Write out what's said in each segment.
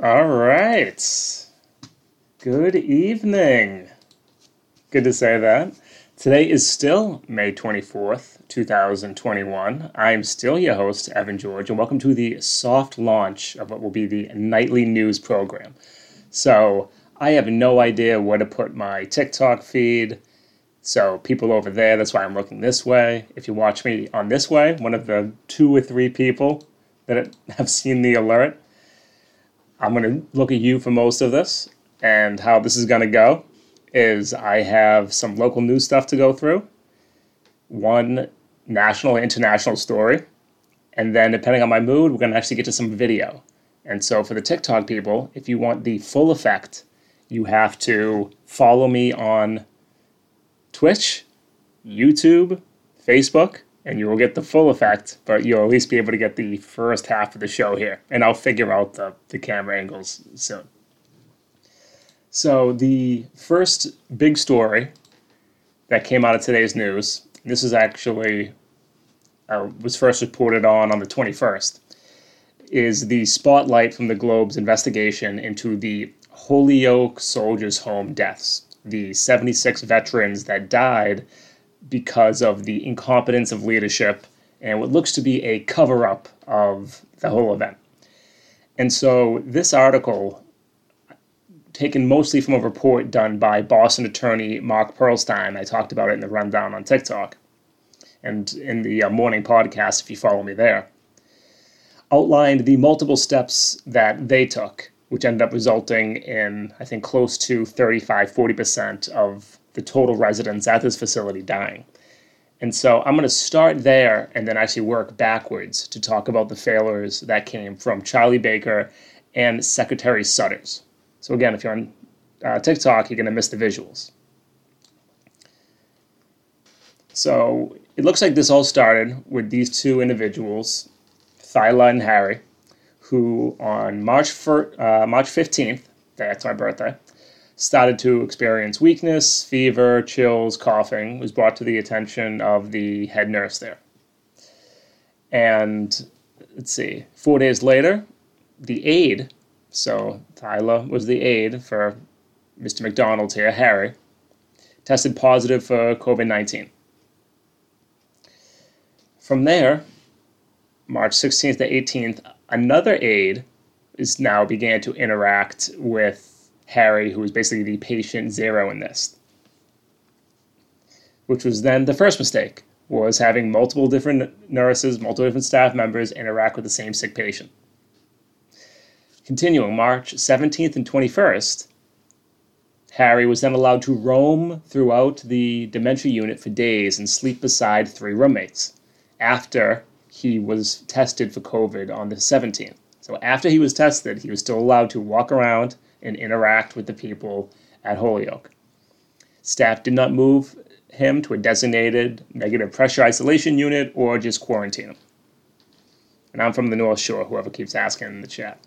All right. Good evening. Good to say that. Today is still May 24th, 2021. I'm still your host, Evan George, and welcome to the soft launch of what will be the nightly news program. So, I have no idea where to put my TikTok feed. So, people over there, that's why I'm looking this way. If you watch me on this way, one of the two or three people that have seen the alert, I'm going to look at you for most of this and how this is going to go is I have some local news stuff to go through, one national international story, and then depending on my mood, we're going to actually get to some video. And so for the TikTok people, if you want the full effect, you have to follow me on Twitch, YouTube, Facebook, and you will get the full effect, but you'll at least be able to get the first half of the show here. And I'll figure out the, the camera angles soon. So, the first big story that came out of today's news, this is actually uh, was first reported on on the 21st, is the spotlight from the Globe's investigation into the Holyoke Soldiers Home deaths, the 76 veterans that died because of the incompetence of leadership and what looks to be a cover up of the whole event. And so this article, taken mostly from a report done by Boston attorney Mark Pearlstein, I talked about it in the rundown on TikTok and in the uh, morning podcast if you follow me there, outlined the multiple steps that they took, which ended up resulting in, I think, close to 35, 40% of the total residents at this facility dying. And so I'm going to start there and then actually work backwards to talk about the failures that came from Charlie Baker and Secretary Sudders. So, again, if you're on uh, TikTok, you're going to miss the visuals. So, it looks like this all started with these two individuals, Thyla and Harry, who on March, fir- uh, March 15th, that's my birthday, started to experience weakness, fever, chills, coughing, was brought to the attention of the head nurse there. And let's see, four days later, the aide, so Tyler was the aide for Mr. McDonald's here, Harry, tested positive for COVID 19. From there, March 16th to 18th, another aide is now began to interact with Harry, who was basically the patient zero in this. Which was then the first mistake, was having multiple different nurses, multiple different staff members interact with the same sick patient. Continuing, March 17th and 21st, Harry was then allowed to roam throughout the dementia unit for days and sleep beside three roommates after he was tested for COVID on the 17th. So after he was tested, he was still allowed to walk around and interact with the people at Holyoke. Staff did not move him to a designated negative pressure isolation unit or just quarantine him. And I'm from the North Shore, whoever keeps asking in the chat.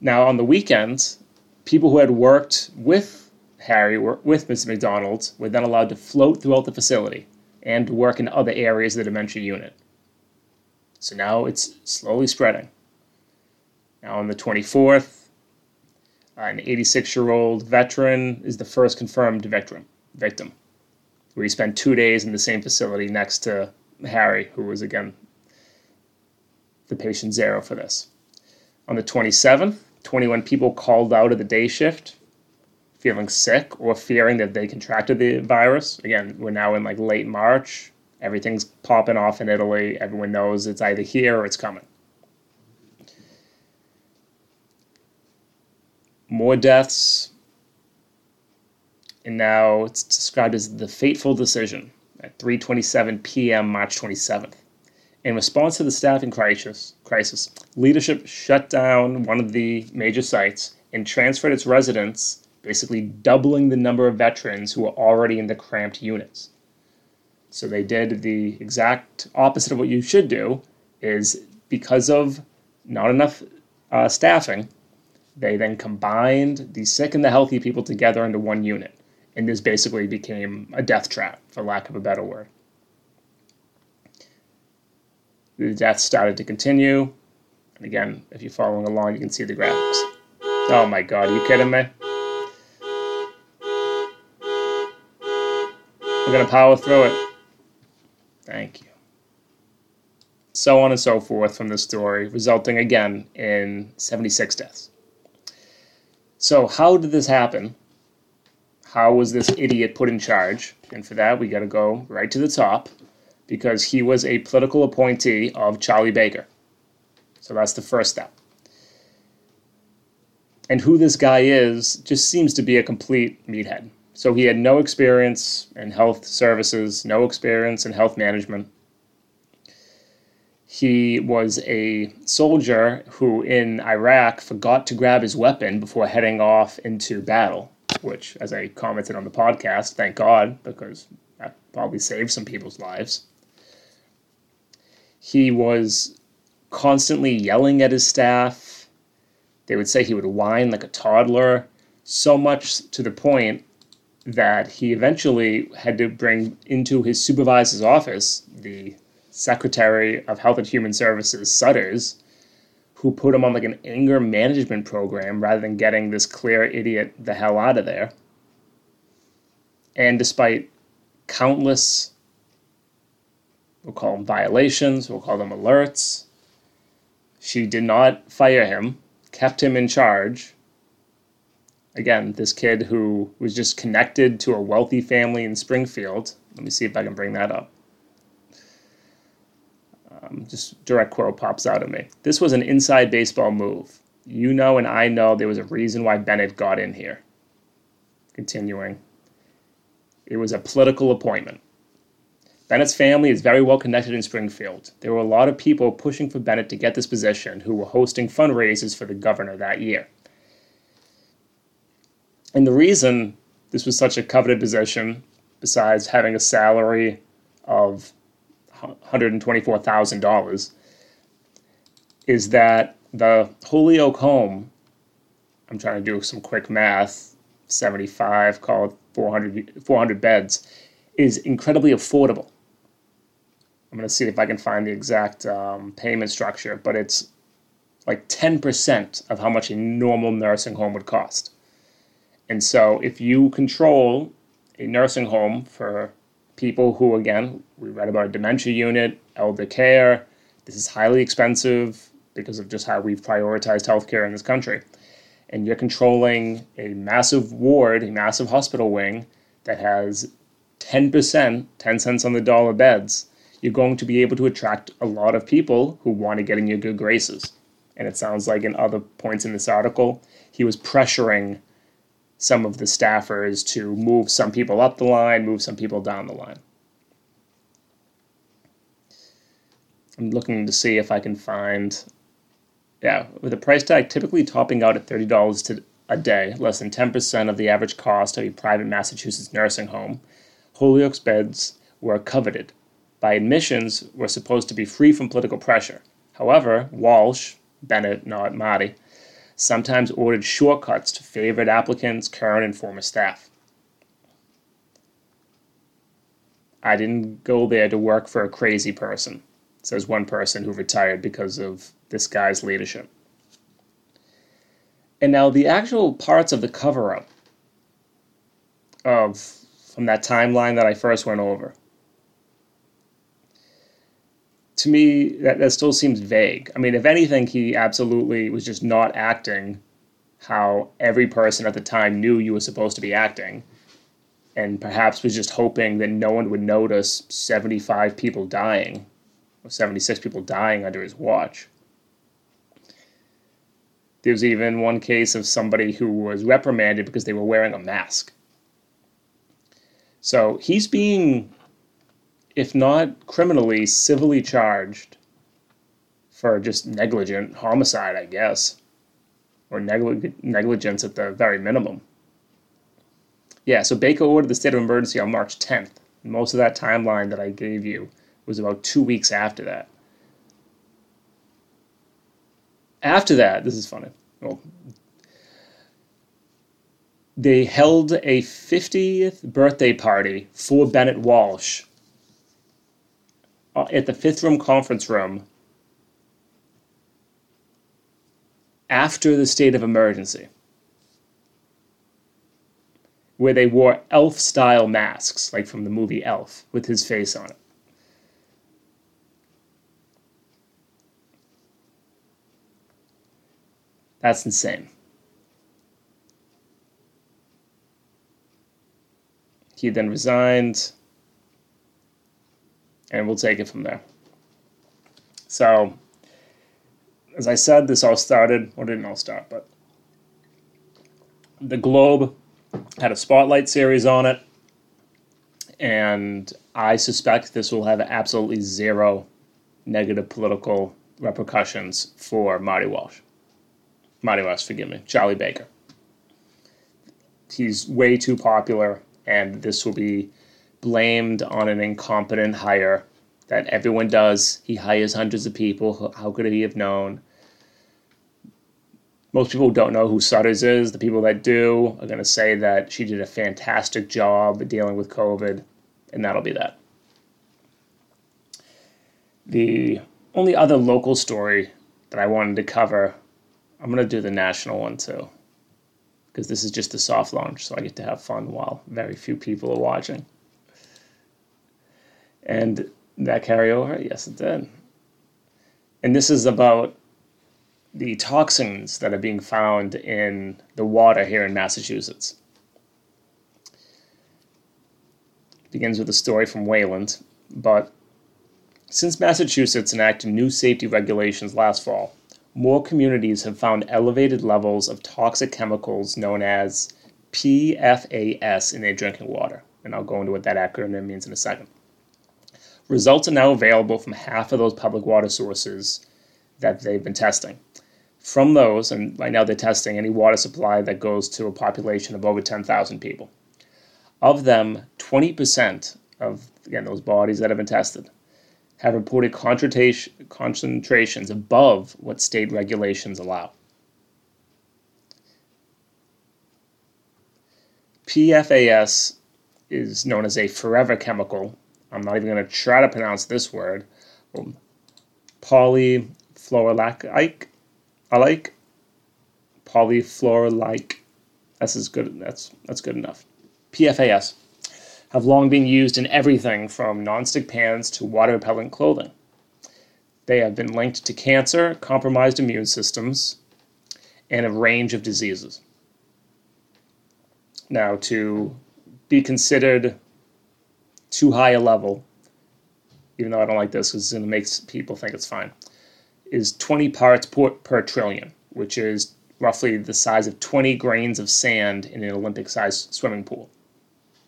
Now, on the weekends, people who had worked with Harry, with Mr. McDonald, were then allowed to float throughout the facility and work in other areas of the dementia unit. So now it's slowly spreading. Now, on the 24th, an 86 year old veteran is the first confirmed victim, victim, where he spent two days in the same facility next to Harry, who was again the patient zero for this. On the 27th, 21 people called out of the day shift feeling sick or fearing that they contracted the virus. Again, we're now in like late March. Everything's popping off in Italy. Everyone knows it's either here or it's coming. More deaths, and now it's described as the fateful decision at 3:27 p.m. March 27th. In response to the staffing crisis, crisis, leadership shut down one of the major sites and transferred its residents, basically doubling the number of veterans who were already in the cramped units. So they did the exact opposite of what you should do is because of not enough uh, staffing, they then combined the sick and the healthy people together into one unit. And this basically became a death trap, for lack of a better word. The deaths started to continue. And again, if you're following along, you can see the graphics. Oh my god, are you kidding me? We're going to power through it. Thank you. So on and so forth from this story, resulting again in 76 deaths. So, how did this happen? How was this idiot put in charge? And for that, we got to go right to the top because he was a political appointee of Charlie Baker. So, that's the first step. And who this guy is just seems to be a complete meathead. So he had no experience in health services, no experience in health management. He was a soldier who in Iraq forgot to grab his weapon before heading off into battle, which, as I commented on the podcast, thank God, because that probably saved some people's lives. He was constantly yelling at his staff. They would say he would whine like a toddler, so much to the point that he eventually had to bring into his supervisor's office the Secretary of Health and Human Services, Sudders, who put him on like an anger management program rather than getting this clear idiot the hell out of there. And despite countless, we'll call them violations, we'll call them alerts, she did not fire him, kept him in charge, again, this kid who was just connected to a wealthy family in Springfield. Let me see if I can bring that up. Um, just direct quote pops out at me. This was an inside baseball move. You know, and I know there was a reason why Bennett got in here. Continuing. It was a political appointment. Bennett's family is very well connected in Springfield. There were a lot of people pushing for Bennett to get this position who were hosting fundraisers for the governor that year. And the reason this was such a coveted position, besides having a salary of $124,000, is that the Holyoke home, I'm trying to do some quick math, 75, call it 400, 400 beds, is incredibly affordable. I'm going to see if I can find the exact um, payment structure, but it's like 10% of how much a normal nursing home would cost. And so if you control a nursing home for people who, again, we read about dementia unit, elder care, this is highly expensive because of just how we've prioritized healthcare in this country. And you're controlling a massive ward, a massive hospital wing that has 10%, 10 cents on the dollar beds, you're going to be able to attract a lot of people who want to get in your good graces. And it sounds like in other points in this article, he was pressuring some of the staffers to move some people up the line, move some people down the line. I'm looking to see if I can find, yeah, with a price tag typically topping out at $30 to a day, less than 10% of the average cost of a private Massachusetts nursing home, Holyoke's beds were coveted. By admissions, were supposed to be free from political pressure. However, Walsh, Bennett, not Marty, sometimes ordered shortcuts to favored applicants, current and former staff. I didn't go there to work for a crazy person, says one person who retired because of this guy's leadership. And now the actual parts of the cover up of from that timeline that I first went over to me, that, that still seems vague. I mean, if anything, he absolutely was just not acting how every person at the time knew you were supposed to be acting, and perhaps was just hoping that no one would notice 75 people dying, or 76 people dying under his watch. There's even one case of somebody who was reprimanded because they were wearing a mask. So he's being if not criminally, civilly charged for just negligent homicide, I guess, or neglig- negligence at the very minimum. Yeah, so Baker ordered the state of emergency on March 10th. Most of that timeline that I gave you was about two weeks after that. After that, this is funny. Well, they held a 50th birthday party for Bennett Walsh Uh, at the fifth room conference room after the state of emergency, where they wore elf style masks, like from the movie Elf, with his face on it. That's insane. He then resigned, and we'll take it from there. So, as I said, this all started, or didn't all start, but the Globe had a spotlight series on it, and I suspect this will have absolutely zero negative political repercussions for Marty Walsh. Marty Walsh, forgive me, Charlie Baker. He's way too popular, and this will be blamed on an incompetent hire that everyone does. He hires hundreds of people. How could he have known? Most people don't know who Sudders is. The people that do are going to say that she did a fantastic job dealing with COVID, and that'll be that. The only other local story that I wanted to cover, I'm going to do the national one too, because this is just a soft launch, so I get to have fun while very few people are watching. And that carry over? Yes, it did. And this is about the toxins that are being found in the water here in Massachusetts. It begins with a story from Wayland, but since Massachusetts enacted new safety regulations last fall, more communities have found elevated levels of toxic chemicals known as PFAS in their drinking water. And I'll go into what that acronym means in a second. Results are now available from half of those public water sources that they've been testing. From those, and right now they're testing any water supply that goes to a population of over 10,000 people. Of them, 20% of again those bodies that have been tested have reported concentrations above what state regulations allow. PFAS is known as a forever chemical I'm not even going to try to pronounce this word. Polyfluorolactic. I like polyfluorolike. That's as good. That's that's good enough. PFAS have long been used in everything from nonstick pans to water repellent clothing. They have been linked to cancer, compromised immune systems, and a range of diseases. Now, to be considered too high a level, even though I don't like this because it makes people think it's fine, is 20 parts per, per trillion, which is roughly the size of 20 grains of sand in an Olympic sized swimming pool.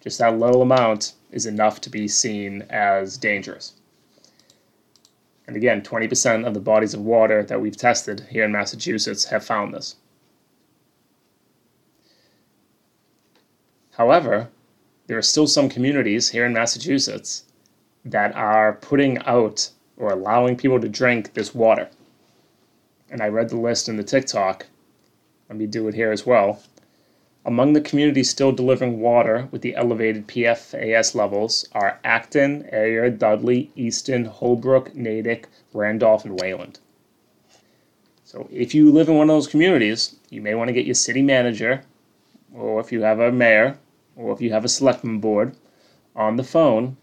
Just that little amount is enough to be seen as dangerous. And again, 20% of the bodies of water that we've tested here in Massachusetts have found this. However, there are still some communities here in Massachusetts that are putting out or allowing people to drink this water. And I read the list in the TikTok. Let me do it here as well. Among the communities still delivering water with the elevated PFAS levels are Acton, Ayer, Dudley, Easton, Holbrook, Natick, Randolph, and Wayland. So if you live in one of those communities, you may want to get your city manager, or if you have a mayor, or if you have a selectman board on the phone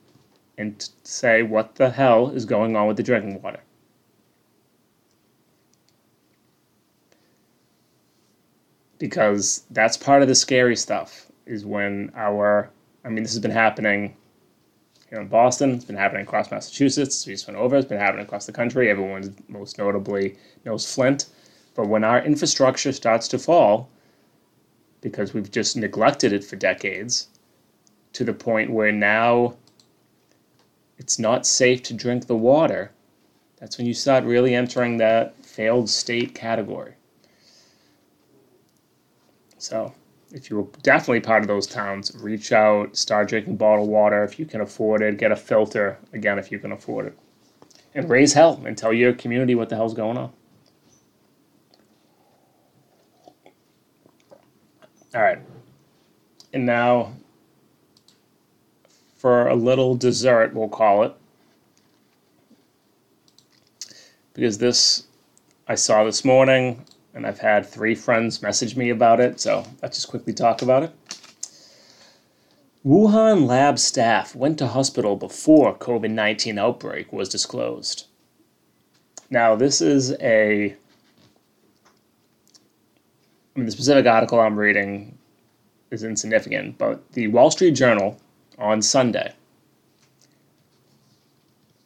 and say what the hell is going on with the drinking water. Because that's part of the scary stuff is when our I mean this has been happening here in Boston, it's been happening across Massachusetts, we just went over, it's been happening across the country. Everyone most notably knows Flint. But when our infrastructure starts to fall, because we've just neglected it for decades to the point where now it's not safe to drink the water. That's when you start really entering that failed state category. So, if you're definitely part of those towns, reach out, start drinking bottled water if you can afford it, get a filter, again, if you can afford it. And raise hell and tell your community what the hell's going on. All right. And now for a little dessert, we'll call it. Because this I saw this morning and I've had three friends message me about it, so let's just quickly talk about it. Wuhan lab staff went to hospital before COVID 19 outbreak was disclosed. Now, this is a. I mean, the specific article I'm reading is insignificant, but the Wall Street Journal on Sunday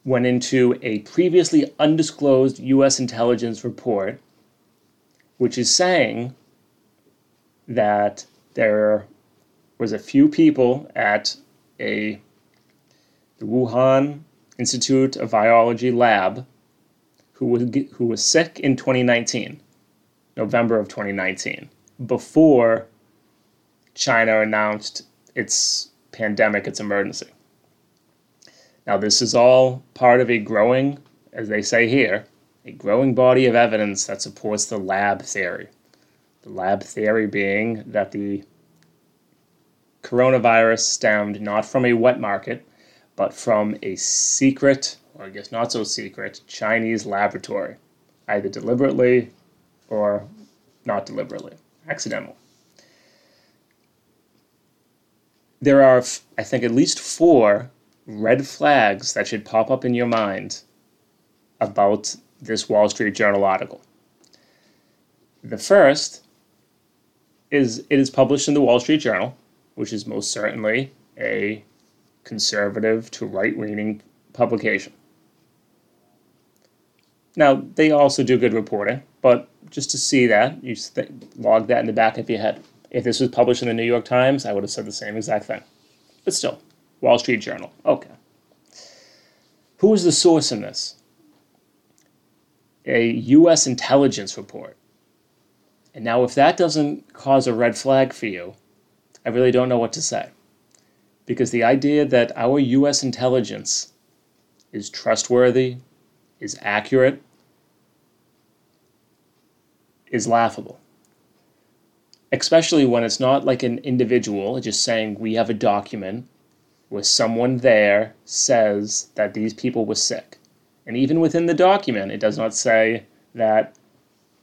went into a previously undisclosed U.S. intelligence report, which is saying that there was a few people at a the Wuhan Institute of Virology lab who was who was sick in 2019, November of 2019, before China announced its pandemic, its emergency. Now, this is all part of a growing, as they say here, a growing body of evidence that supports the lab theory. The lab theory being that the coronavirus stemmed not from a wet market, but from a secret, or I guess not so secret, Chinese laboratory, either deliberately or not deliberately, accidental. There are, I think, at least four red flags that should pop up in your mind about this Wall Street Journal article. The first is it is published in the Wall Street Journal, which is most certainly a conservative to right leaning publication. Now, they also do good reporting, but just to see that, you th- log that in the back of your head. If this was published in the New York Times, I would have said the same exact thing. But still, Wall Street Journal. Okay. Who is the source in this? A U.S. intelligence report. And now, if that doesn't cause a red flag for you, I really don't know what to say. Because the idea that our U.S. intelligence is trustworthy, is accurate, is laughable. Especially when it's not like an individual just saying, we have a document where someone there says that these people were sick. And even within the document, it does not say that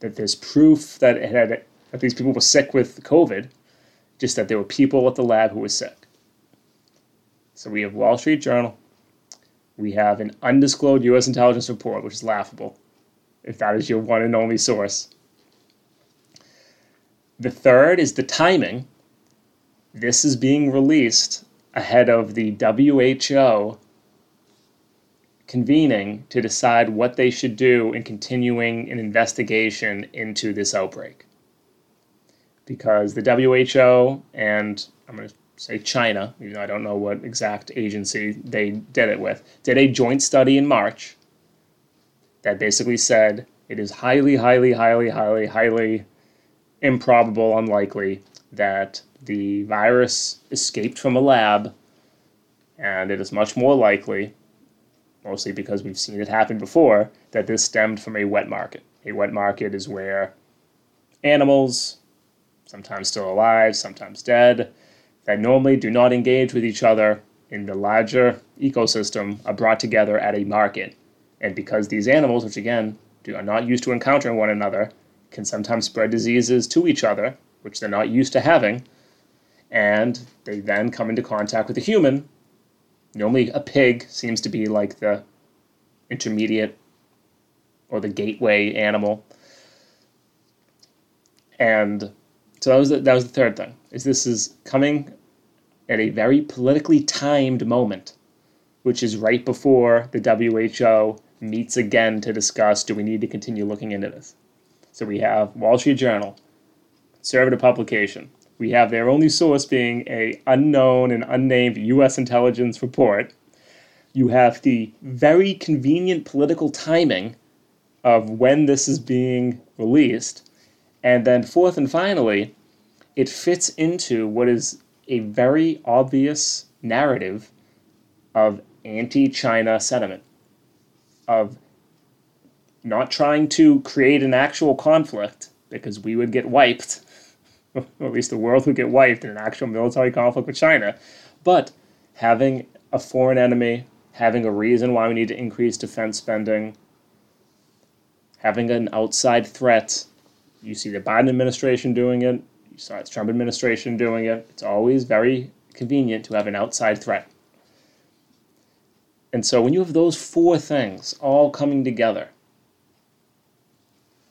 that there's proof that it had that these people were sick with COVID just that there were people at the lab who were sick. So we have Wall Street Journal. We have an undisclosed U.S. intelligence report, which is laughable, if that is your one and only source. The third is the timing. This is being released ahead of the WHO convening to decide what they should do in continuing an investigation into this outbreak because the WHO and I'm going to say China, even though I don't know what exact agency they did it with, did a joint study in March that basically said it is highly, highly, highly, highly, highly improbable, unlikely that the virus escaped from a lab, and it is much more likely, mostly because we've seen it happen before, that this stemmed from a wet market. A wet market is where animals, sometimes still alive, sometimes dead, that normally do not engage with each other in the larger ecosystem are brought together at a market. And because these animals, which again do, are not used to encountering one another, can sometimes spread diseases to each other, which they're not used to having, and they then come into contact with a human. Normally, a pig seems to be like the intermediate or the gateway animal. And so that was the, that was the third thing. Is this is coming at a very politically timed moment, which is right before the WHO meets again to discuss do we need to continue looking into this. So we have Wall Street Journal, conservative publication. We have their only source being a unknown and unnamed U.S. intelligence report. You have the very convenient political timing of when this is being released and then, fourth and finally, it fits into what is a very obvious narrative of anti China sentiment, of not trying to create an actual conflict because we would get wiped, or at least the world would get wiped in an actual military conflict with China, but having a foreign enemy, having a reason why we need to increase defense spending, having an outside threat You see the Biden administration doing it. You saw the Trump administration doing it. It's always very convenient to have an outside threat. And so when you have those four things all coming together,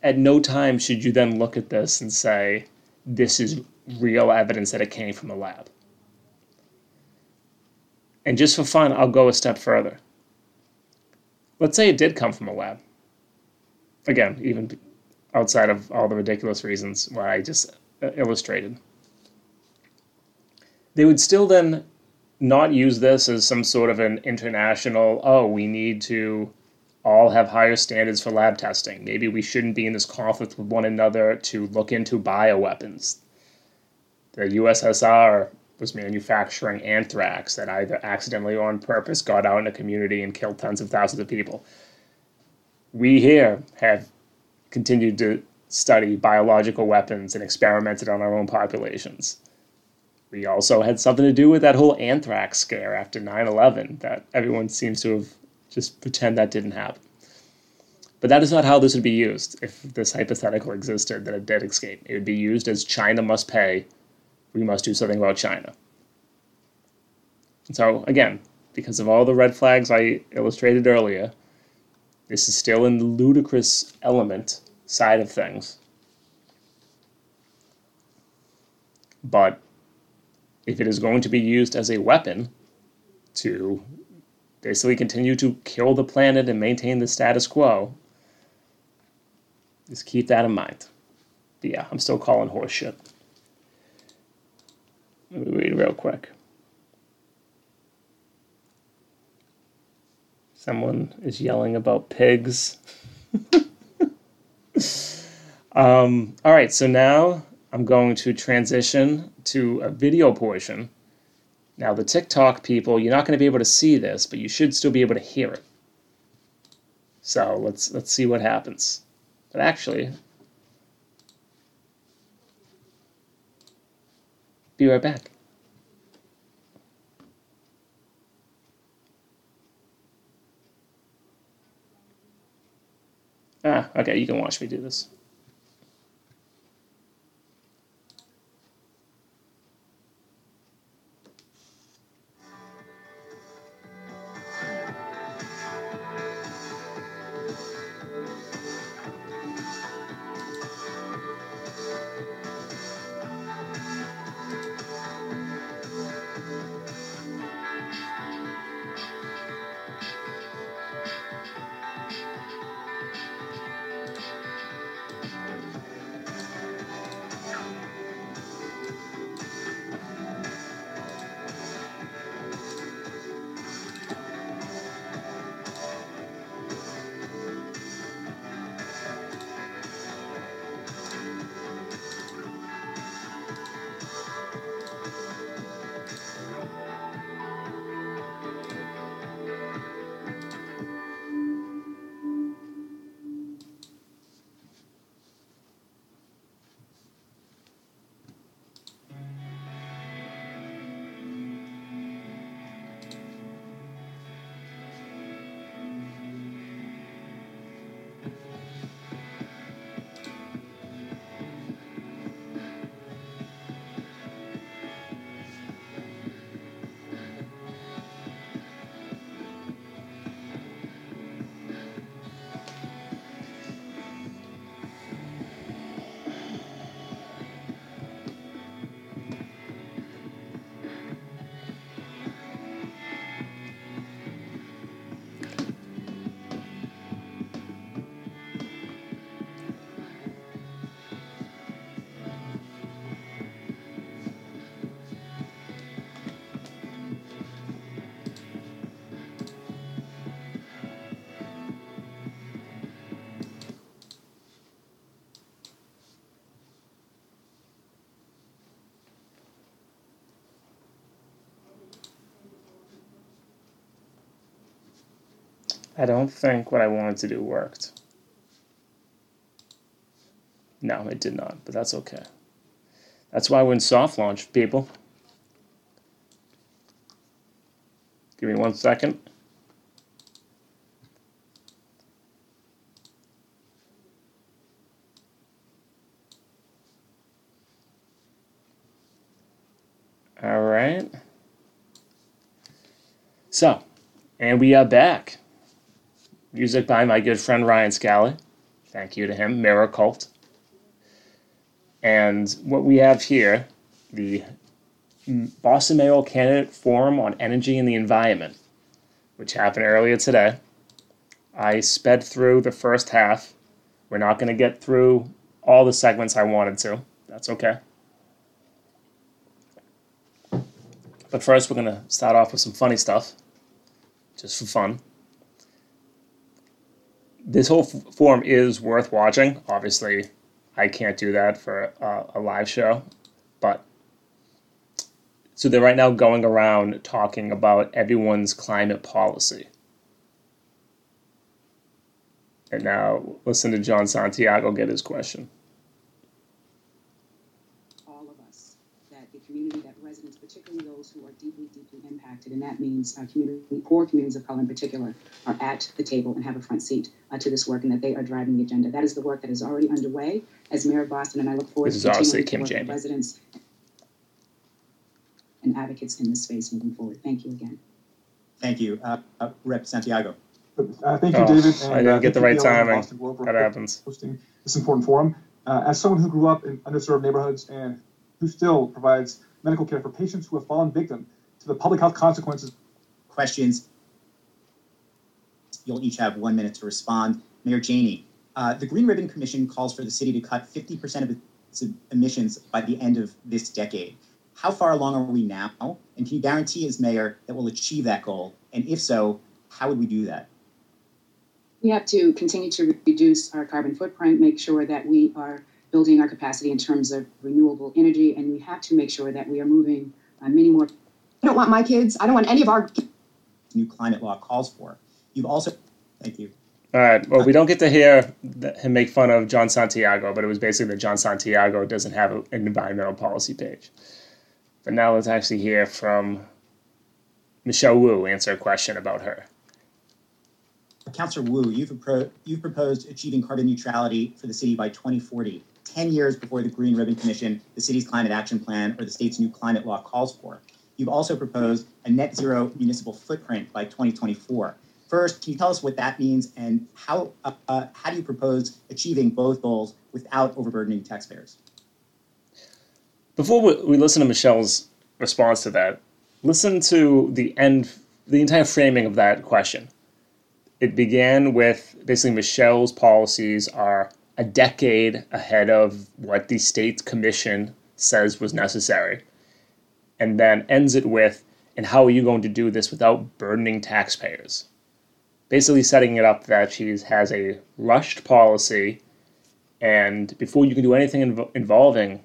at no time should you then look at this and say, this is real evidence that it came from a lab. And just for fun, I'll go a step further. Let's say it did come from a lab. Again, even outside of all the ridiculous reasons why I just uh, illustrated. They would still then not use this as some sort of an international, oh, we need to all have higher standards for lab testing. Maybe we shouldn't be in this conflict with one another to look into bioweapons. The USSR was manufacturing anthrax that either accidentally or on purpose got out in a community and killed tens of thousands of people. We here have continued to study biological weapons and experimented on our own populations. We also had something to do with that whole anthrax scare after 9 11 that everyone seems to have just pretend that didn't happen. But that is not how this would be used if this hypothetical existed that it did escape. It would be used as China must pay, we must do something about China. And so, again, because of all the red flags I illustrated earlier, this is still in the ludicrous element side of things. But if it is going to be used as a weapon to basically continue to kill the planet and maintain the status quo, just keep that in mind. But yeah, I'm still calling horseshit. Let me read real quick. Someone is yelling about pigs. um, all right, so now I'm going to transition to a video portion. Now, the TikTok people, you're not going to be able to see this, but you should still be able to hear it. So let's let's see what happens. But actually, be right back. Ah, okay, you can watch me do this. I don't think what I wanted to do worked. No, it did not, but that's okay. That's why we're in soft launch, people. Give me one second. All right. So, and we are back. Music by my good friend Ryan Scally. Thank you to him, Mirror Cult. And what we have here, the Boston Mayoral Candidate Forum on Energy and the Environment, which happened earlier today. I sped through the first half. We're not going to get through all the segments I wanted to. That's okay. But first, we're going to start off with some funny stuff, just for fun. This whole f- forum is worth watching. Obviously, I can't do that for a live show, but so they're right now going around talking about everyone's climate policy. And now listen to John Santiago get his question. All of us, that the community, that residents, particularly those who are deeply, deeply impacted, and that means our community, poor communities of color in particular, are at the table and have a front seat uh, to this work, and that they are driving the agenda. That is the work that is already underway as mayor of Boston, and I look forward this to continuing to work with residents and advocates in this space moving forward. Thank you again. Thank you. Uh, uh, Rep. Santiago. Uh, thank you, oh, David. And, I didn't get the right timing. That happens. Hosting this important forum. Uh, as someone who grew up in underserved neighborhoods and who still provides medical care for patients who have fallen victim to the public health consequences. Questions. You'll each have one minute to respond. Mayor Janey, uh, the Green Ribbon Commission calls for the city to cut 50% of its emissions by the end of this decade. How far along are we now? And can you guarantee as mayor that we'll achieve that goal? And if so, how would we do that? We have to continue to reduce our carbon footprint, make sure that we are building our capacity in terms of renewable energy, and we have to make sure that we are moving uh, many more. I don't want my kids, I don't want any of our. New climate law calls for. You've also, thank you. All right. Well, we don't get to hear him make fun of John Santiago, but it was basically that John Santiago doesn't have an environmental policy page. But now let's actually hear from Michelle Wu answer a question about her. Councillor Wu, you've, appro- you've proposed achieving carbon neutrality for the city by 2040, 10 years before the Green Ribbon Commission, the city's climate action plan, or the state's new climate law calls for. You've also proposed a net zero municipal footprint by 2024. First, can you tell us what that means and how, uh, uh, how do you propose achieving both goals without overburdening taxpayers? Before we listen to Michelle's response to that, listen to the end, the entire framing of that question. It began with basically Michelle's policies are a decade ahead of what the state commission says was necessary, and then ends it with, and how are you going to do this without burdening taxpayers? Basically, setting it up that she has a rushed policy, and before you can do anything inv- involving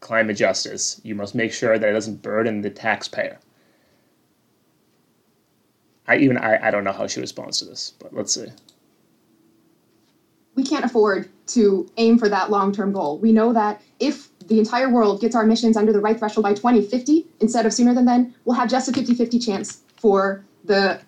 climate justice. You must make sure that it doesn't burden the taxpayer. I even I, I don't know how she responds to this, but let's see. Can't afford to aim for that long-term goal. We know that if the entire world gets our emissions under the right threshold by 2050 instead of sooner than then, we'll have just a 50-50 chance for the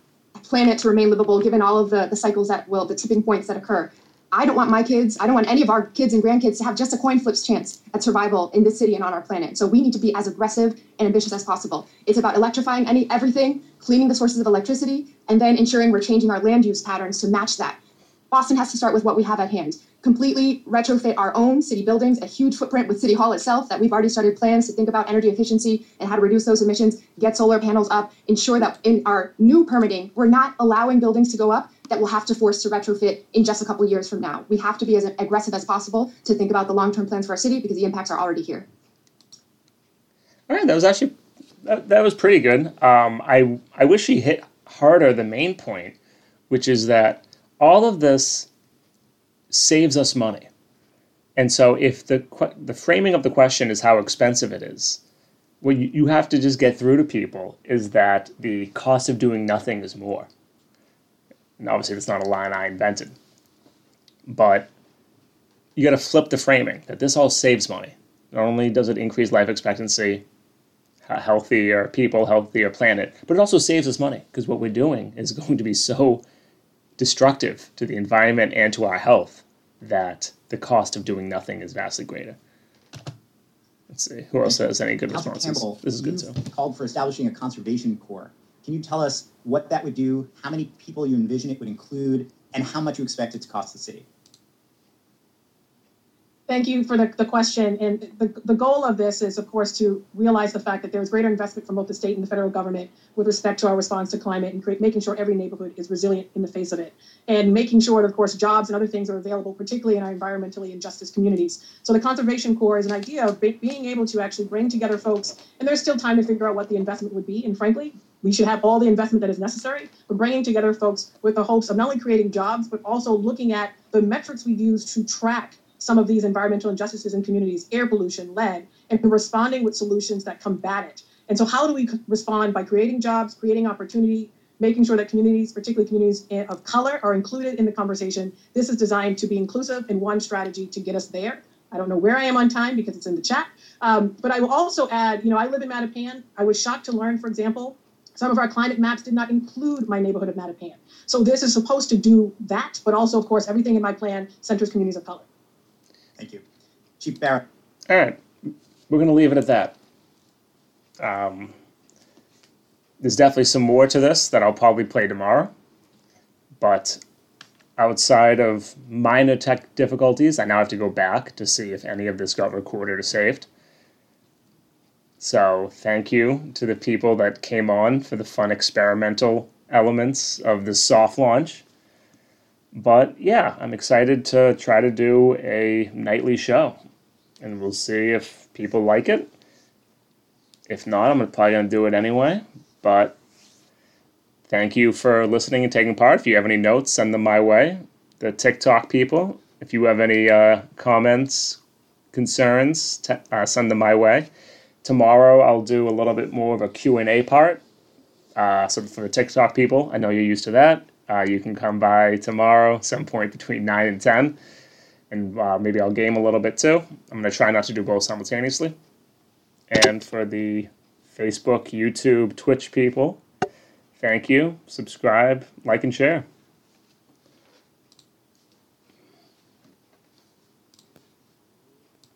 planet to remain livable given all of the, the cycles that will the tipping points that occur I don't want my kids, I don't want any of our kids and grandkids to have just a coin flip's chance at survival in this city and on our planet. So we need to be as aggressive and ambitious as possible. It's about electrifying any everything, cleaning the sources of electricity, and then ensuring we're changing our land use patterns to match that. Boston has to start with what we have at hand. Completely retrofit our own city buildings, a huge footprint with City Hall itself that we've already started plans to think about energy efficiency and how to reduce those emissions, get solar panels up, ensure that in our new permitting, we're not allowing buildings to go up that we'll have to force to retrofit in just a couple years from now. We have to be as aggressive as possible to think about the long-term plans for our city because the impacts are already here. All right, that was actually that, that was pretty good. Um, I I wish he hit harder the main point, which is that all of this saves us money. And so if the the framing of the question is how expensive it is, what you, have to just get through to people is that the cost of doing nothing is more. And obviously, that's not a line I invented. But you got to flip the framing that this all saves money. Not only does it increase life expectancy, healthier people, healthier planet, but it also saves us money because what we're doing is going to be so destructive to the environment and to our health that the cost of doing nothing is vastly greater. Let's see who else has any good responses. Campbell, this is good too. Called for establishing a conservation corps Can you tell us what that would do, how many people you envision it would include, and how much you expect it to cost the city? Thank you for the, the question. And the, the goal of this is, of course, to realize the fact that there is greater investment from both the state and the federal government with respect to our response to climate and create, making sure every neighborhood is resilient in the face of it. And making sure that, of course, jobs and other things are available, particularly in our environmentally injustice communities. So the Conservation Corps is an idea of be, being able to actually bring together folks, and there's still time to figure out what the investment would be. And frankly, we should have all the investment that is necessary, but bringing together folks with the hopes of not only creating jobs, but also looking at the metrics we use to track some of these environmental injustices in communities, air pollution, lead, and responding with solutions that combat it. And so, how do we respond by creating jobs, creating opportunity, making sure that communities, particularly communities of color, are included in the conversation? This is designed to be inclusive and one strategy to get us there. I don't know where I am on time because it's in the chat. Um, but I will also add, you know, I live in Mattapan. I was shocked to learn, for example, some of our climate maps did not include my neighborhood of Mattapan. So this is supposed to do that, but also, of course, everything in my plan centers communities of color. Thank you. Chief Barrett. All right, we're going to leave it at that. Um, there's definitely some more to this that I'll probably play tomorrow, but outside of minor tech difficulties, I now have to go back to see if any of this got recorded or saved. So, thank you to the people that came on for the fun experimental elements of this soft launch but yeah, I'm excited to try to do a nightly show, and we'll see if people like it. If not, I'm probably gonna do it anyway. But thank you for listening and taking part. If you have any notes, send them my way. The TikTok people, if you have any uh, comments, concerns, t- uh, send them my way. Tomorrow I'll do a little bit more of a Q&A part. Uh, so for the TikTok people, I know you're used to that. Uh, you can come by tomorrow, some point between 9 and 10, and uh, maybe I'll game a little bit too. I'm going to try not to do both simultaneously. And for the Facebook, YouTube, Twitch people, thank you. Subscribe, like, and share.